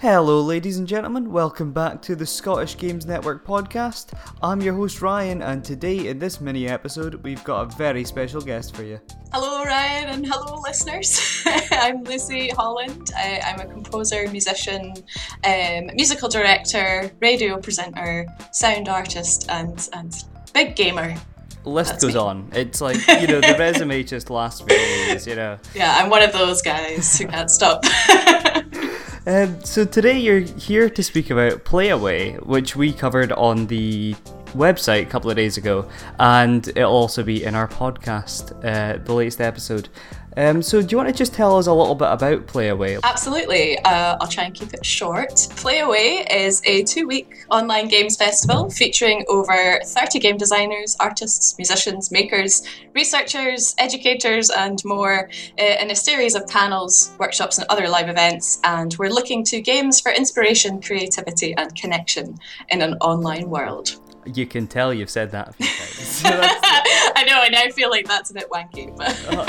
Hello, ladies and gentlemen. Welcome back to the Scottish Games Network podcast. I'm your host Ryan, and today in this mini episode, we've got a very special guest for you. Hello, Ryan, and hello, listeners. I'm Lucy Holland. I, am a composer, musician, um, musical director, radio presenter, sound artist, and and big gamer. list That's goes me. on. It's like you know the resume just lasts for days. You know. Yeah, I'm one of those guys who can't stop. Um, so today you're here to speak about Play Away, which we covered on the website a couple of days ago, and it'll also be in our podcast, uh, the latest episode. Um, so, do you want to just tell us a little bit about Playaway? Absolutely. Uh, I'll try and keep it short. Playaway is a two week online games festival featuring over 30 game designers, artists, musicians, makers, researchers, educators, and more uh, in a series of panels, workshops, and other live events. And we're looking to games for inspiration, creativity, and connection in an online world. You can tell you've said that a few times. So I know, and I feel like that's a bit wanky, but uh,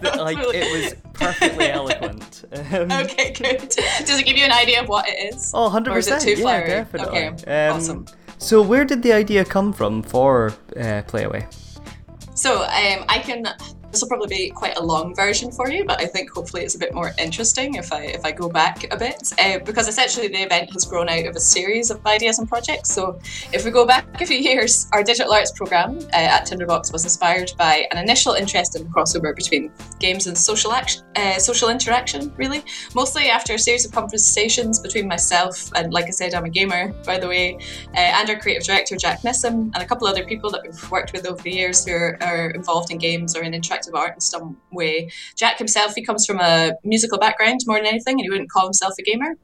the, like it was perfectly eloquent. Um, okay, good. Does it give you an idea of what it is? Oh, 100 percent. Yeah, flowery? definitely. Okay, um, awesome. So, where did the idea come from for uh, Playaway? So, um, I can this will probably be quite a long version for you, but I think hopefully it's a bit more interesting if I if I go back a bit, uh, because essentially the event has grown out of a series of ideas and projects. So if we go back a few years, our digital arts program uh, at Tinderbox was inspired by an initial interest in the crossover between games and social action, uh, social interaction, really. Mostly after a series of conversations between myself and, like I said, I'm a gamer, by the way, uh, and our creative director Jack Nissan, and a couple other people that we've worked with over the years who are, are involved in games or in interactive of art in some way. Jack himself, he comes from a musical background more than anything, and he wouldn't call himself a gamer.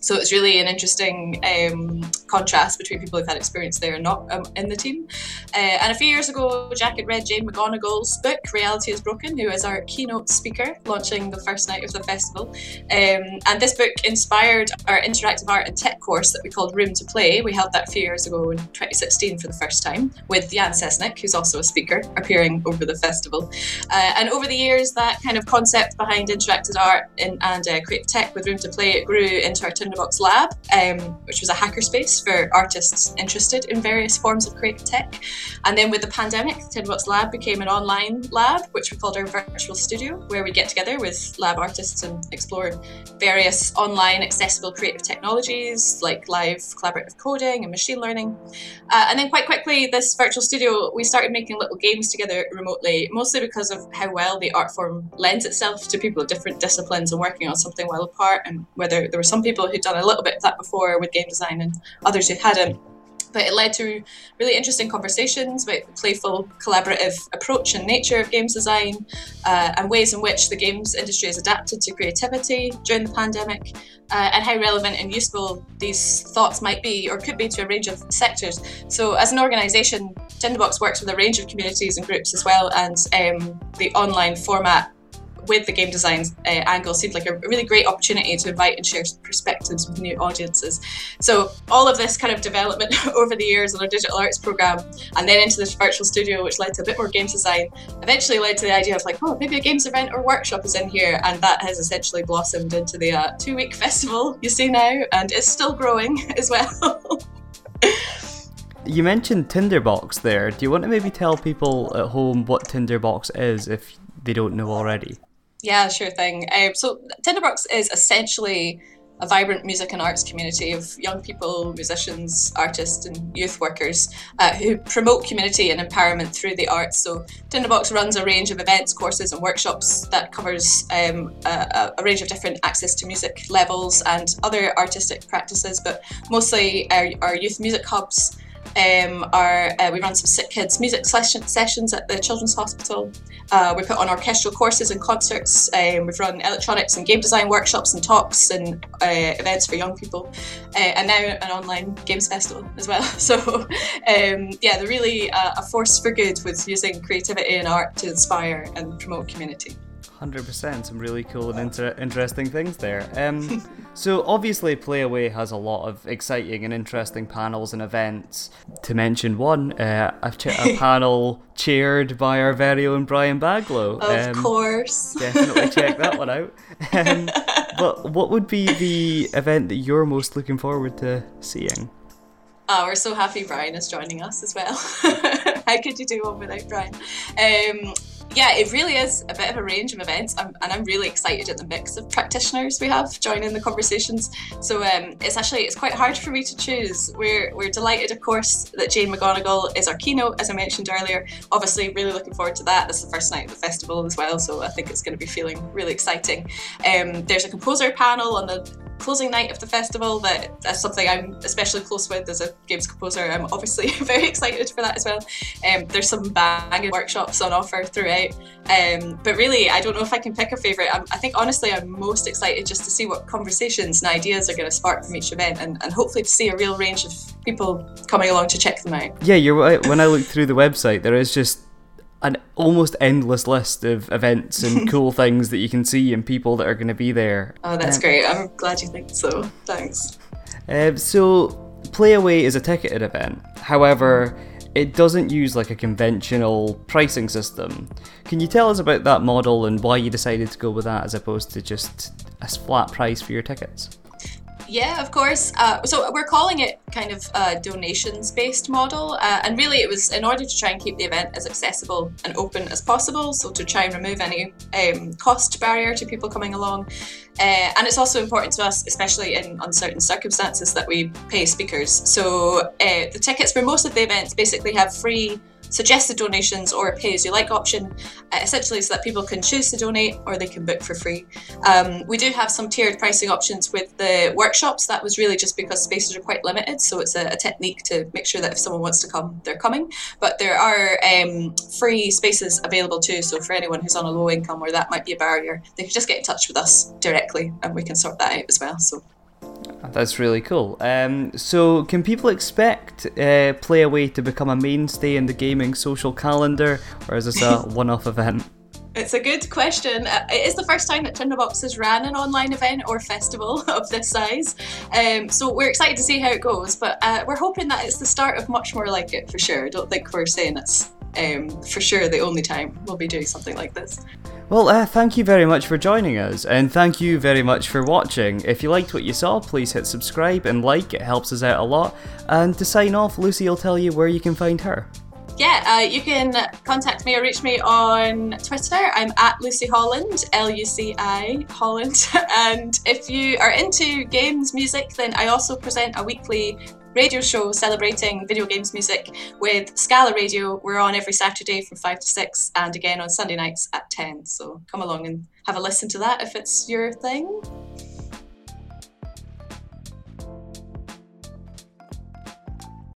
So it's really an interesting um, contrast between people who've had experience there and not um, in the team. Uh, and a few years ago, Jack had read Jane McGonigal's book, Reality is Broken, who is our keynote speaker launching the first night of the festival. Um, and this book inspired our interactive art and tech course that we called Room to Play. We held that a few years ago in 2016 for the first time with Jan Sesnick, who's also a speaker, appearing over the festival. Uh, and over the years, that kind of concept behind interactive art and, and uh, creative tech with Room to Play, it grew into our Tinderbox Lab, um, which was a hackerspace for artists interested in various forms of creative tech. And then with the pandemic, Tinderbox Lab became an online lab, which we called our virtual studio, where we get together with lab artists and explore various online accessible creative technologies like live collaborative coding and machine learning. Uh, and then quite quickly, this virtual studio, we started making little games together remotely, mostly because of how well the art form lends itself to people of different disciplines and working on something well apart, and whether there were some people who'd done a little bit of that before with game design and others who hadn't. But it led to really interesting conversations about the playful, collaborative approach and nature of games design uh, and ways in which the games industry has adapted to creativity during the pandemic uh, and how relevant and useful these thoughts might be or could be to a range of sectors. So, as an organisation, Tinderbox works with a range of communities and groups as well, and um, the online format with the game design uh, angle seemed like a really great opportunity to invite and share perspectives with new audiences. So all of this kind of development over the years in our digital arts program, and then into this virtual studio, which led to a bit more games design, eventually led to the idea of like, oh, maybe a games event or workshop is in here, and that has essentially blossomed into the uh, two-week festival you see now, and it's still growing as well. You mentioned Tinderbox there. Do you want to maybe tell people at home what Tinderbox is if they don't know already? Yeah, sure thing. Um, so Tinderbox is essentially a vibrant music and arts community of young people, musicians, artists, and youth workers uh, who promote community and empowerment through the arts. So, Tinderbox runs a range of events, courses, and workshops that covers um, a, a, range of different access to music levels and other artistic practices, but mostly our, our youth music hubs um, our, uh, we run some sick kids music session, sessions at the Children's Hospital. Uh, we put on orchestral courses and concerts. Um, we've run electronics and game design workshops and talks and uh, events for young people, uh, and now an online games festival as well. So, um, yeah, they're really a force for good with using creativity and art to inspire and promote community. 100%. Some really cool and inter- interesting things there. Um, so, obviously, Playaway has a lot of exciting and interesting panels and events. To mention one, uh, a, ch- a panel chaired by our very own Brian Baglow. Of um, course. Definitely check that one out. Um, but what would be the event that you're most looking forward to seeing? Oh, we're so happy Brian is joining us as well. How could you do one without Brian? Um, yeah, it really is a bit of a range of events, I'm, and I'm really excited at the mix of practitioners we have joining the conversations. So um, it's actually it's quite hard for me to choose. We're we're delighted, of course, that Jane McGonigal is our keynote, as I mentioned earlier. Obviously, really looking forward to that. This is the first night of the festival as well, so I think it's going to be feeling really exciting. Um, there's a composer panel on the closing night of the festival that that's something I'm especially close with as a games composer. I'm obviously very excited for that as well. Um, there's some banging workshops on offer throughout. Um, but really, I don't know if I can pick a favourite. I think honestly, I'm most excited just to see what conversations and ideas are going to spark from each event and, and hopefully to see a real range of people coming along to check them out. Yeah, you're right. When I look through the website, there is just an almost endless list of events and cool things that you can see and people that are going to be there. Oh, that's um, great. I'm glad you think so. Thanks. Uh, so, Playaway is a ticketed event. However, it doesn't use like a conventional pricing system. Can you tell us about that model and why you decided to go with that as opposed to just a flat price for your tickets? Yeah, of course. Uh, so we're calling it kind of a donations based model. Uh, and really, it was in order to try and keep the event as accessible and open as possible. So to try and remove any um, cost barrier to people coming along. Uh, and it's also important to us, especially in uncertain circumstances, that we pay speakers. So uh, the tickets for most of the events basically have free suggested donations or a pay as you like option, uh, essentially so that people can choose to donate or they can book for free. Um, we do have some tiered pricing options with the workshops. That was really just because spaces are quite limited, so it's a, a technique to make sure that if someone wants to come, they're coming. But there are um, free spaces available too, so for anyone who's on a low income or that might be a barrier, they can just get in touch with us directly and we can sort that out as well. So that's really cool. Um, so, can people expect uh, Playaway to become a mainstay in the gaming social calendar, or is this a one off event? It's a good question. Uh, it is the first time that Tinderbox has ran an online event or festival of this size. Um, so we're excited to see how it goes, but uh, we're hoping that it's the start of much more like it for sure. I don't think we're saying it's um, for sure the only time we'll be doing something like this. Well, uh, thank you very much for joining us, and thank you very much for watching. If you liked what you saw, please hit subscribe and like, it helps us out a lot. And to sign off, Lucy will tell you where you can find her. Yeah, uh, you can contact me or reach me on Twitter. I'm at Lucy Holland, L U C I Holland. and if you are into games music, then I also present a weekly radio show celebrating video games music with Scala Radio. We're on every Saturday from 5 to 6 and again on Sunday nights at 10. So come along and have a listen to that if it's your thing.